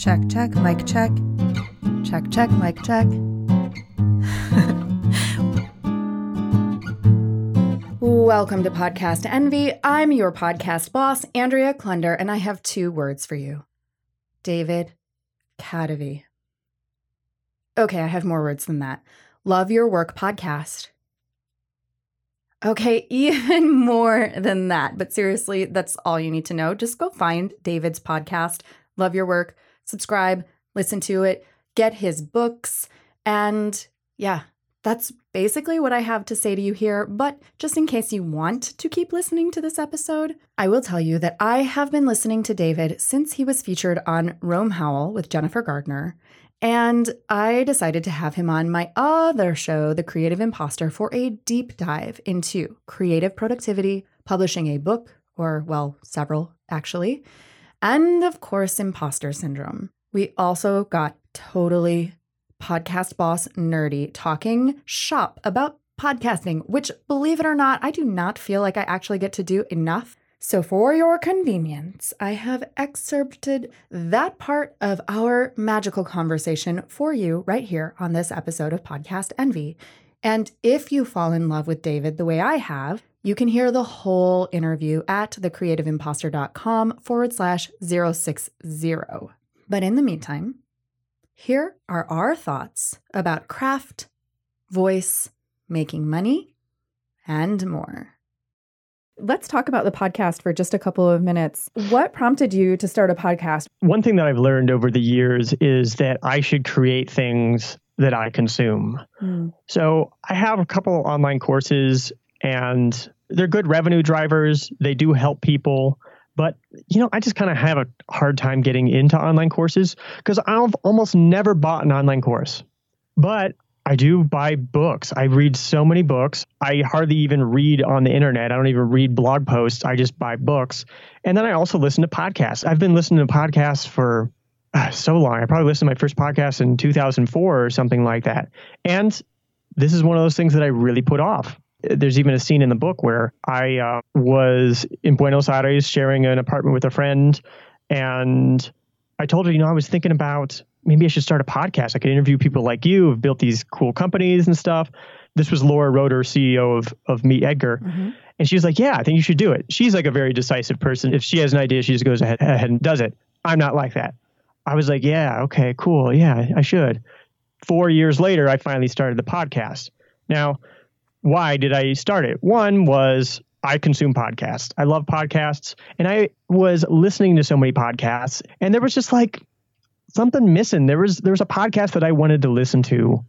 Check, check, mic check. Check, check, mic check. Welcome to Podcast Envy. I'm your podcast boss, Andrea Klunder, and I have two words for you David Kadavy. Okay, I have more words than that. Love Your Work podcast. Okay, even more than that. But seriously, that's all you need to know. Just go find David's podcast, Love Your Work, subscribe, listen to it, get his books. And yeah, that's basically what I have to say to you here. But just in case you want to keep listening to this episode, I will tell you that I have been listening to David since he was featured on Rome Howl with Jennifer Gardner. And I decided to have him on my other show, The Creative Imposter, for a deep dive into creative productivity, publishing a book, or, well, several actually, and of course, imposter syndrome. We also got totally podcast boss nerdy talking shop about podcasting, which, believe it or not, I do not feel like I actually get to do enough. So, for your convenience, I have excerpted that part of our magical conversation for you right here on this episode of Podcast Envy. And if you fall in love with David the way I have, you can hear the whole interview at thecreativeimposter.com forward slash 060. But in the meantime, here are our thoughts about craft, voice, making money, and more. Let's talk about the podcast for just a couple of minutes. What prompted you to start a podcast? One thing that I've learned over the years is that I should create things that I consume. Mm. So I have a couple of online courses and they're good revenue drivers. They do help people. But, you know, I just kind of have a hard time getting into online courses because I've almost never bought an online course. But I do buy books. I read so many books. I hardly even read on the internet. I don't even read blog posts. I just buy books. And then I also listen to podcasts. I've been listening to podcasts for so long. I probably listened to my first podcast in 2004 or something like that. And this is one of those things that I really put off there's even a scene in the book where I uh, was in Buenos Aires sharing an apartment with a friend, and I told her, you know, I was thinking about maybe I should start a podcast. I could interview people like you who've built these cool companies and stuff. This was Laura Roeder, CEO of of Meet Edgar. Mm-hmm. And she was like, Yeah, I think you should do it. She's like a very decisive person. If she has an idea, she just goes ahead, ahead and does it. I'm not like that. I was like, Yeah, okay, cool. Yeah, I should. Four years later, I finally started the podcast. Now, why did I start it? One was I consume podcasts. I love podcasts. And I was listening to so many podcasts and there was just like something missing. There was there was a podcast that I wanted to listen to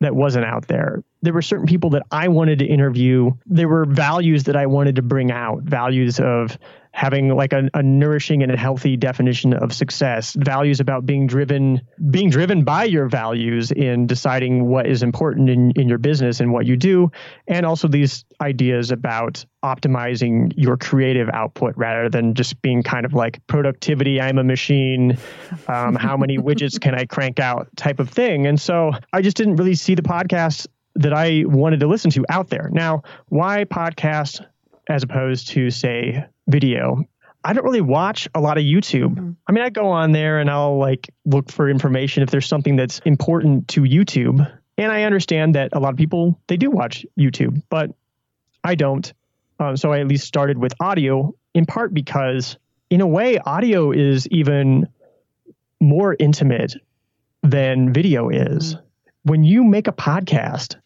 that wasn't out there. There were certain people that I wanted to interview. There were values that I wanted to bring out, values of having like a, a, nourishing and a healthy definition of success values about being driven being driven by your values in deciding what is important in, in your business and what you do and also these ideas about optimizing your creative output rather than just being kind of like productivity i'm a machine. Um, how many widgets can i crank out? type of thing. And so i just didn't really see the podcast that i wanted to listen to out there. Now why podcast as opposed to say video. I don't really watch a lot of YouTube. Mm-hmm. I mean, I go on there and I'll like look for information if there's something that's important to YouTube. And I understand that a lot of people they do watch YouTube, but I don't. Um, so I at least started with audio in part because, in a way, audio is even more intimate than video is. Mm-hmm. When you make a podcast,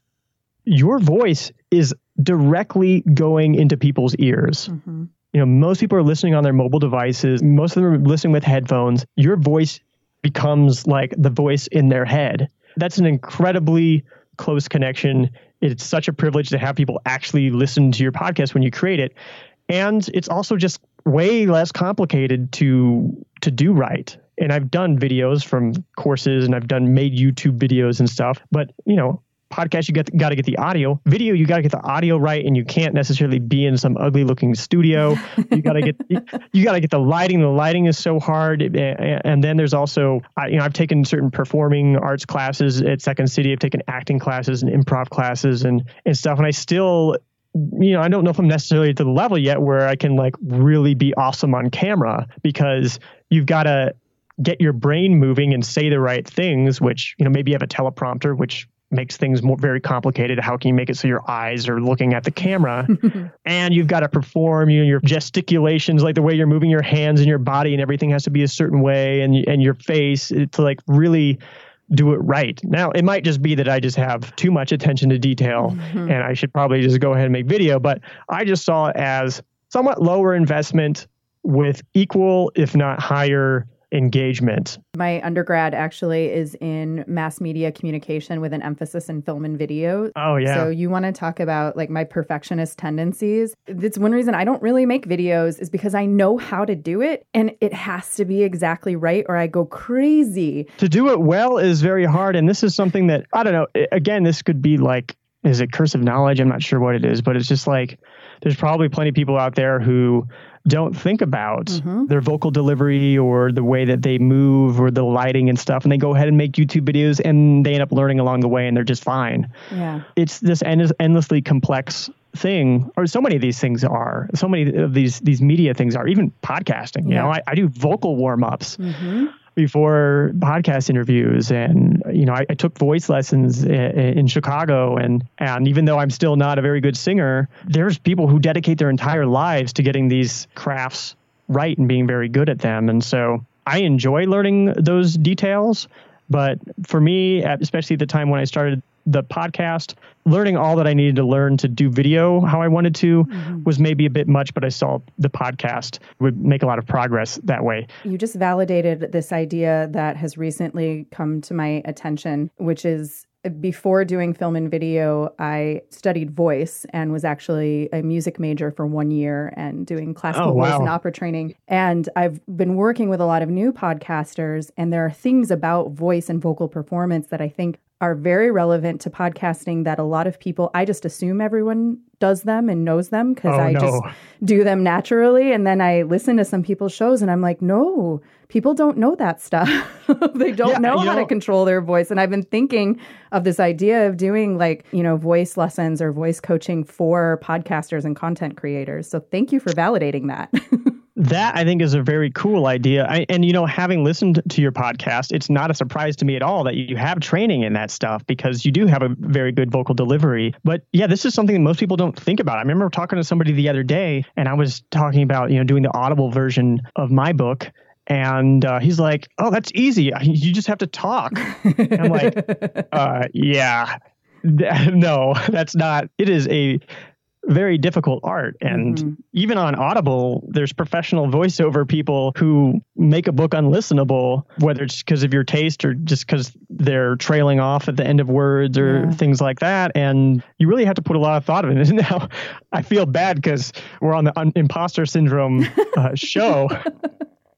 your voice is directly going into people's ears. Mm-hmm. You know, most people are listening on their mobile devices. Most of them are listening with headphones. Your voice becomes like the voice in their head. That's an incredibly close connection. It's such a privilege to have people actually listen to your podcast when you create it. And it's also just way less complicated to to do right. And I've done videos from courses and I've done made YouTube videos and stuff, but you know, podcast you got got to get the audio. Video you got to get the audio right and you can't necessarily be in some ugly looking studio. You got to get you got to get the lighting. The lighting is so hard. And then there's also you know I've taken certain performing arts classes at Second City. I've taken acting classes and improv classes and and stuff. And I still you know I don't know if I'm necessarily to the level yet where I can like really be awesome on camera because you've got to get your brain moving and say the right things, which, you know, maybe you have a teleprompter, which makes things more very complicated. How can you make it so your eyes are looking at the camera? and you've got to perform you know, your gesticulations, like the way you're moving your hands and your body and everything has to be a certain way and and your face to like really do it right. Now, it might just be that I just have too much attention to detail mm-hmm. and I should probably just go ahead and make video, but I just saw it as somewhat lower investment with equal, if not higher, engagement. My undergrad actually is in mass media communication with an emphasis in film and video. Oh, yeah. So you want to talk about like my perfectionist tendencies. That's one reason I don't really make videos is because I know how to do it and it has to be exactly right or I go crazy. To do it well is very hard. And this is something that, I don't know, again, this could be like, is it curse of knowledge? I'm not sure what it is, but it's just like, there's probably plenty of people out there who don't think about mm-hmm. their vocal delivery or the way that they move or the lighting and stuff. And they go ahead and make YouTube videos and they end up learning along the way and they're just fine. Yeah. It's this end- endlessly complex thing or so many of these things are so many of these these media things are even podcasting you yeah. know I, I do vocal warm-ups mm-hmm before podcast interviews. And you know I, I took voice lessons in, in, Chicago. And and even though I'm still not a very good singer there's people who dedicate their entire lives to getting these crafts right and being very good at them. And so I enjoy learning those details. But for me especially at the time when I started the podcast, learning all that I needed to learn to do video how I wanted to mm-hmm. was maybe a bit much, but I saw the podcast would make a lot of progress that way. You just validated this idea that has recently come to my attention, which is before doing film and video, I studied voice and was actually a music major for one year and doing classical oh, wow. voice and opera training. And I've been working with a lot of new podcasters, and there are things about voice and vocal performance that I think are very relevant to podcasting that a lot of people, I just assume everyone does them and knows them because oh, I no. just do them naturally. And then I listen to some people's shows and I'm like, no, people don't know that stuff. they don't yeah, know how know, to control their voice. And I've been thinking of this idea of doing like, you know, voice lessons or voice coaching for podcasters and content creators. So thank you for validating that. that I think is a very cool idea. I, and you know, having listened to your podcast, it's not a surprise to me at all that you have training in that stuff because you do have a very good vocal delivery. But yeah, this is something that most people don't think about. I remember talking to somebody the other day, and I was talking about you know doing the Audible version of my book. And uh, he's like, "Oh, that's easy. You just have to talk." I'm like, uh, "Yeah, no, that's not. It is a very difficult art. And mm-hmm. even on Audible, there's professional voiceover people who make a book unlistenable, whether it's because of your taste or just because they're trailing off at the end of words or yeah. things like that. And you really have to put a lot of thought in it. Now, I feel bad because we're on the un- imposter syndrome uh, show.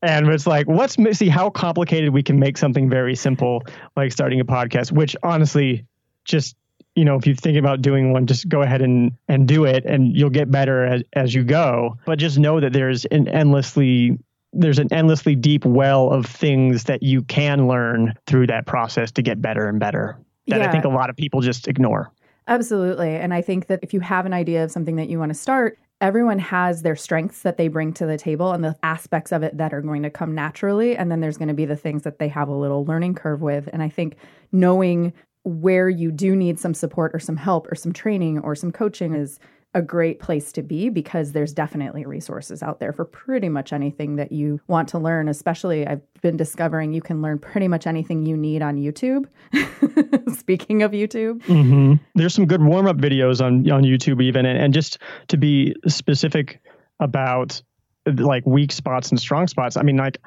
and it's like let's see how complicated we can make something very simple like starting a podcast which honestly just you know, if you think about doing one, just go ahead and, and do it and you'll get better as, as you go. But just know that there's an endlessly there's an endlessly deep well of things that you can learn through that process to get better and better that yeah. I think a lot of people just ignore. Absolutely. And I think that if you have an idea of something that you want to start, everyone has their strengths that they bring to the table and the aspects of it that are going to come naturally. And then there's going to be the things that they have a little learning curve with. And I think knowing where you do need some support or some help or some training or some coaching is a great place to be because there's definitely resources out there for pretty much anything that you want to learn. Especially, I've been discovering you can learn pretty much anything you need on YouTube. Speaking of YouTube, mm-hmm. there's some good warm up videos on on YouTube even, and, and just to be specific about like weak spots and strong spots. I mean, like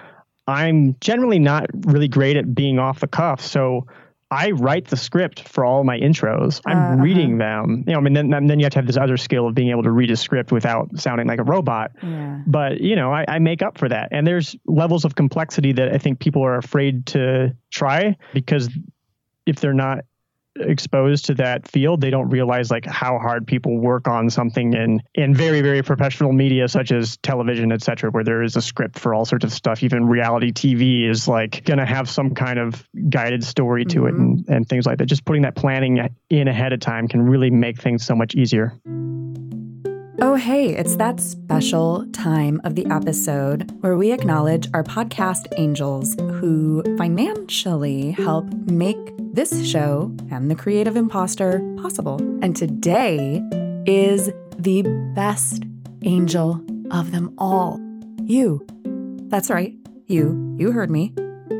I'm generally not really great at being off the cuff, so I write the script for all my intros. I'm uh, reading them. You know, I mean, then, then you have to have this other skill of being able to read a script without sounding like a robot. Yeah. But, you know, I, I make up for that. And there's levels of complexity that I think people are afraid to try because if they're not exposed to that field, they don't realize like how hard people work on something in in very very professional media such as television, etc., where there is a script for all sorts of stuff. Even reality TV is like going to have some kind of guided story to mm-hmm. it and and things like that. Just putting that planning in ahead of time can really make things so much easier. Oh, hey, it's that special time of the episode where we acknowledge our podcast angels who financially help make this show and the creative imposter possible. And today is the best angel of them all you. That's right, you. You heard me.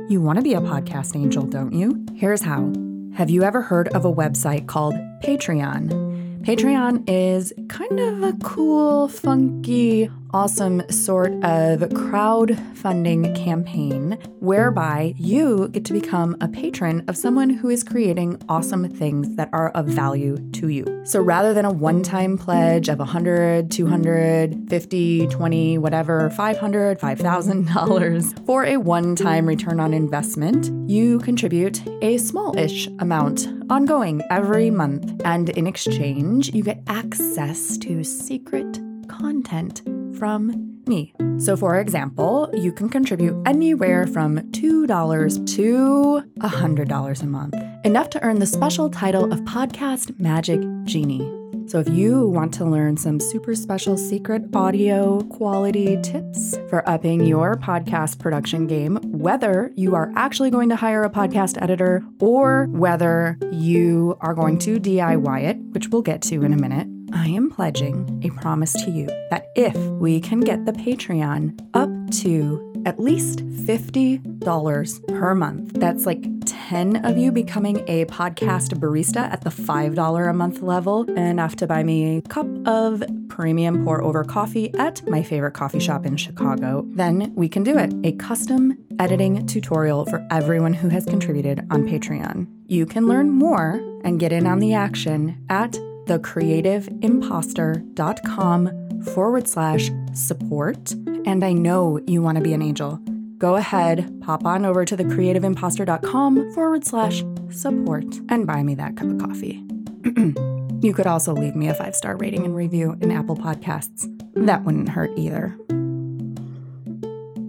You want to be a podcast angel, don't you? Here's how. Have you ever heard of a website called Patreon? Patreon is kind of a cool, funky, awesome sort of crowdfunding campaign whereby you get to become a patron of someone who is creating awesome things that are of value to you. So rather than a one time pledge of 100, 200, 50, 20, whatever, 500, $5,000 for a one time return on investment, you contribute a small ish amount ongoing every month. And in exchange, you get access to secret content from me. So, for example, you can contribute anywhere from $2 to $100 a month, enough to earn the special title of Podcast Magic Genie. So, if you want to learn some super special secret audio quality tips for upping your podcast production game, whether you are actually going to hire a podcast editor or whether you are going to DIY it, which we'll get to in a minute, I am pledging a promise to you that if we can get the Patreon up to at least $50 per month, that's like 10 of you becoming a podcast barista at the $5 a month level, enough to buy me a cup of premium pour over coffee at my favorite coffee shop in Chicago, then we can do it. A custom editing tutorial for everyone who has contributed on Patreon. You can learn more and get in on the action at thecreativeimposter.com forward slash support. And I know you want to be an angel. Go ahead, pop on over to thecreativeimposter.com forward slash support and buy me that cup of coffee. you could also leave me a five star rating and review in Apple Podcasts. That wouldn't hurt either.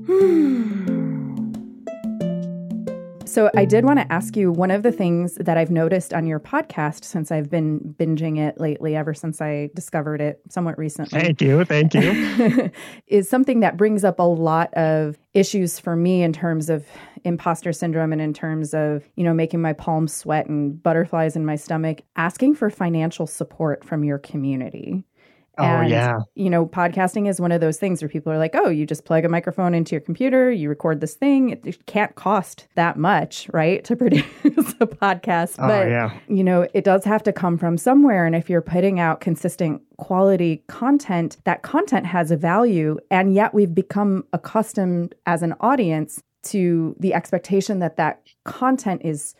Hmm. So I did want to ask you one of the things that I've noticed on your podcast since I've been binging it lately, ever since I discovered it somewhat recently. Thank you. Thank you. is something that brings up a lot of issues for me in terms of imposter syndrome and in terms of, you know, making my palms sweat and butterflies in my stomach, asking for financial support from your community. Oh, and, yeah. You know, podcasting is one of those things where people are like, oh, you just plug a microphone into your computer, you record this thing. It, it can't cost that much, right, to produce a podcast. Oh, but, yeah. you know, it does have to come from somewhere. And if you're putting out consistent quality content, that content has a value. And yet we've become accustomed as an audience to the expectation that that content is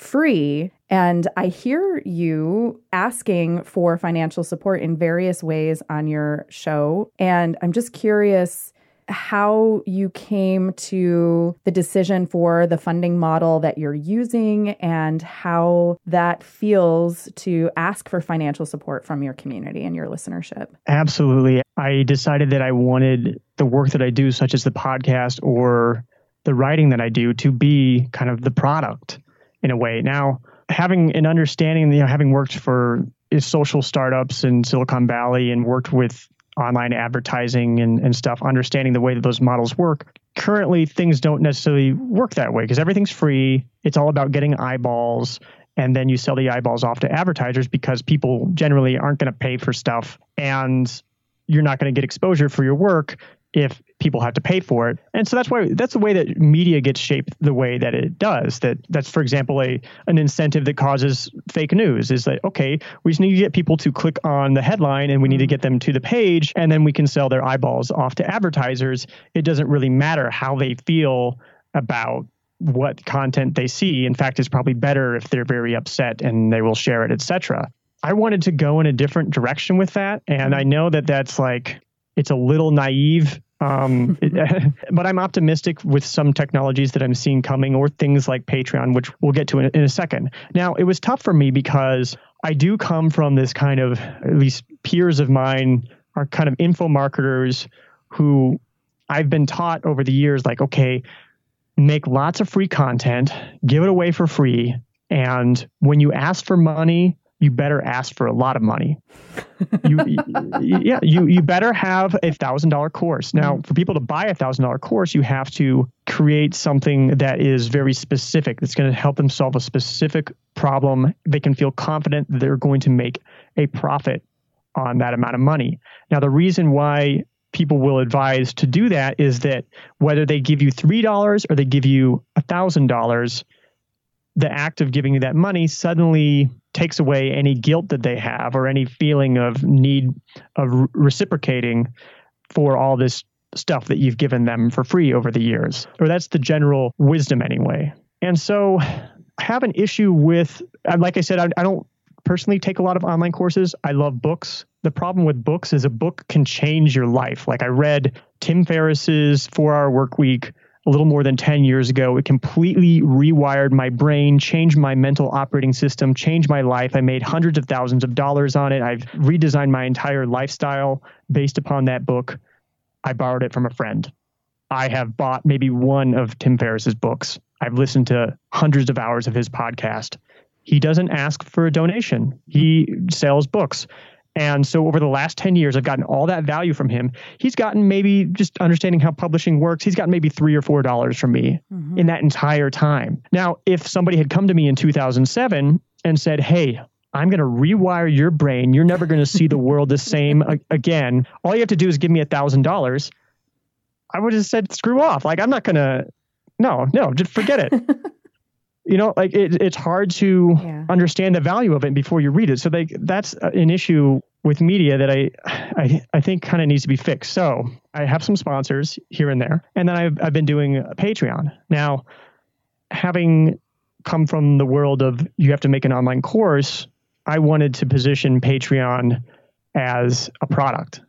free. And I hear you asking for financial support in various ways on your show. And I'm just curious how you came to the decision for the funding model that you're using and how that feels to ask for financial support from your community and your listenership. Absolutely. I decided that I wanted the work that I do, such as the podcast or the writing that I do, to be kind of the product in a way. Now, having an understanding, you know, having worked for social startups in Silicon Valley and worked with online advertising and, and stuff, understanding the way that those models work. Currently, things don't necessarily work that way because everything's free. It's all about getting eyeballs. And then you sell the eyeballs off to advertisers because people generally aren't going to pay for stuff. And you're not going to get exposure for your work if people have to pay for it. And so that's why that's the way that media gets shaped the way that it does. That that's for example a an incentive that causes fake news is that okay, we just need to get people to click on the headline and we need to mm-hmm. get them to the page and then we can sell their eyeballs off to advertisers. It doesn't really matter how they feel about what content they see. In fact, it's probably better if they're very upset and they will share it, etc. I wanted to go in a different direction with that and mm-hmm. I know that that's like it's a little naive. Um, but I'm optimistic with some technologies that I'm seeing coming, or things like Patreon, which we'll get to in, in a second. Now, it was tough for me because I do come from this kind of, at least peers of mine are kind of info marketers who I've been taught over the years, like, okay, make lots of free content, give it away for free. And when you ask for money, you better ask for a lot of money. you, yeah, you you better have a thousand dollar course. Now, mm-hmm. for people to buy a thousand dollar course, you have to create something that is very specific. That's going to help them solve a specific problem. They can feel confident that they're going to make a profit on that amount of money. Now, the reason why people will advise to do that is that whether they give you three dollars or they give you a thousand dollars the act of giving you that money suddenly takes away any guilt that they have or any feeling of need of reciprocating for all this stuff that you've given them for free over the years. Or that's the general wisdom anyway. And so I have an issue with, uh, like I said, I, I don't personally take a lot of online courses. I love books. The problem with books is a book can change your life. Like I read Tim Ferriss's Four Hour Work Week a little more than 10 years ago. It completely rewired my brain, changed my mental operating system, changed my life. I made hundreds of thousands of dollars on it. I've redesigned my entire lifestyle based upon that book. I borrowed it from a friend. I have bought maybe one of Tim Ferriss's books. I've listened to hundreds of hours of his podcast. He doesn't ask for a donation. He sells books. And so over the last 10 years, I've gotten all that value from him. He's gotten maybe just understanding how publishing works, he's gotten maybe three or four dollars from me mm-hmm. in that entire time. Now, if somebody had come to me in 2007 and said, Hey, I'm going to rewire your brain. You're never going to see the world the same again. All you have to do is give me a thousand dollars. I would have said, screw off. Like, I'm not going to, no, no, just forget it. you know like it, it's hard to yeah. understand the value of it before you read it. So like that's an issue with media that i i, I think kind of needs to be fixed. So i have some sponsors here and there and then i've, I've been doing patreon. Now having come from the world of you have to make an online course i wanted to position patreon as a product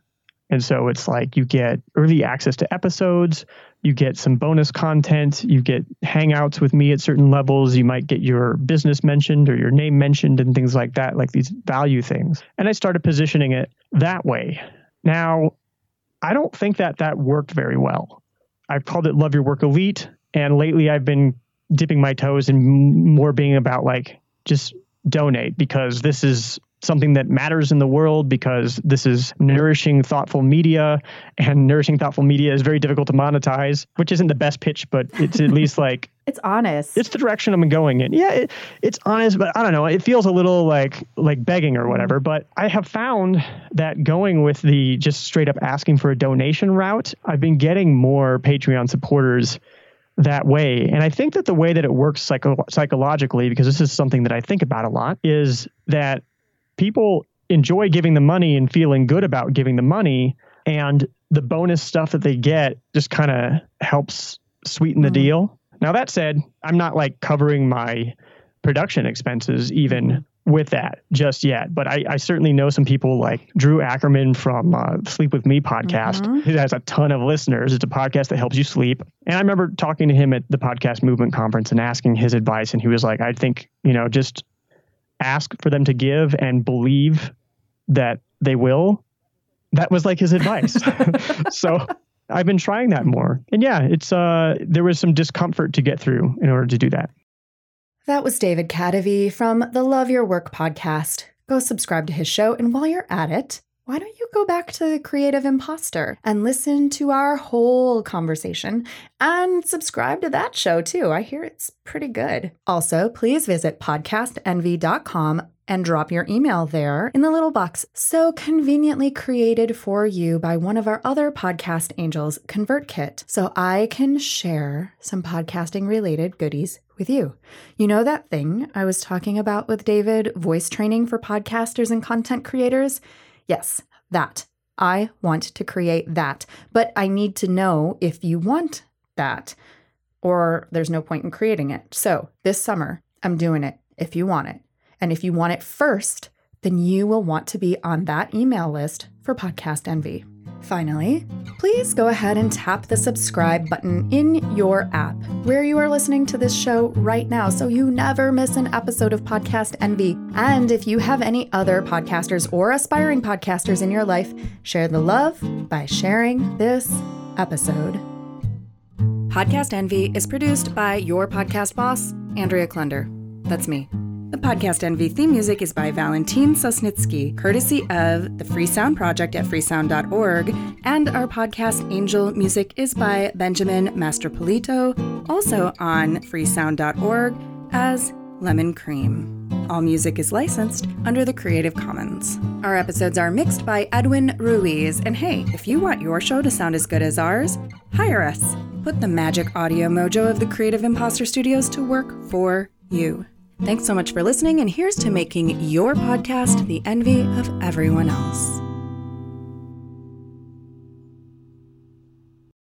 and so it's like you get early access to episodes, you get some bonus content, you get hangouts with me at certain levels, you might get your business mentioned or your name mentioned and things like that, like these value things. And I started positioning it that way. Now, I don't think that that worked very well. I've called it Love Your Work Elite. And lately I've been dipping my toes in more being about like just donate because this is something that matters in the world because this is nourishing, thoughtful media, and nourishing, thoughtful media is very difficult to monetize, which isn't the best pitch, but it's at least like it's honest. It's the direction I'm going in. Yeah, it, it's honest, but I don't know. It feels a little like like begging or whatever. Mm-hmm. But I have found that going with the just straight up asking for a donation route, I've been getting more Patreon supporters that way. And I think that the way that it works psycho- psychologically, because this is something that I think about a lot, is that people enjoy giving the money and feeling good about giving the money and the bonus stuff that they get just kind of helps sweeten the mm-hmm. deal. Now that said, I'm not like covering my production expenses even mm-hmm. with that just yet. But I, I, certainly know some people like Drew Ackerman from uh, Sleep With Me podcast, mm-hmm. who has a ton of listeners. It's a podcast that helps you sleep. And I remember talking to him at the podcast movement conference and asking his advice. And he was like, I think, you know, just ask for them to give and believe that they will. That was like his advice. so I've been trying that more. And yeah, it's uh there was some discomfort to get through in order to do that. That was David Kadavy from the Love Your Work podcast. Go subscribe to his show and while you're at it, why don't you go back to the Creative Imposter and listen to our whole conversation and subscribe to that show too? I hear it's pretty good. Also, please visit podcastenvy.com and drop your email there in the little box so conveniently created for you by one of our other podcast angels, ConvertKit, so I can share some podcasting related goodies with you. You know that thing I was talking about with David, voice training for podcasters and content creators? Yes, that. I want to create that, but I need to know if you want that, or there's no point in creating it. So this summer, I'm doing it if you want it. And if you want it first, then you will want to be on that email list for Podcast Envy. Finally, please go ahead and tap the subscribe button in your app where you are listening to this show right now so you never miss an episode of Podcast Envy. And if you have any other podcasters or aspiring podcasters in your life, share the love by sharing this episode. Podcast Envy is produced by your podcast boss, Andrea Klunder. That's me. The Podcast Envy theme music is by Valentin Sosnitsky, courtesy of the Free Sound Project at freesound.org, and our podcast Angel music is by Benjamin Mastropolito, also on freesound.org as Lemon Cream. All music is licensed under the Creative Commons. Our episodes are mixed by Edwin Ruiz, and hey, if you want your show to sound as good as ours, hire us. Put the magic audio mojo of the Creative Imposter Studios to work for you. Thanks so much for listening, and here's to making your podcast the envy of everyone else.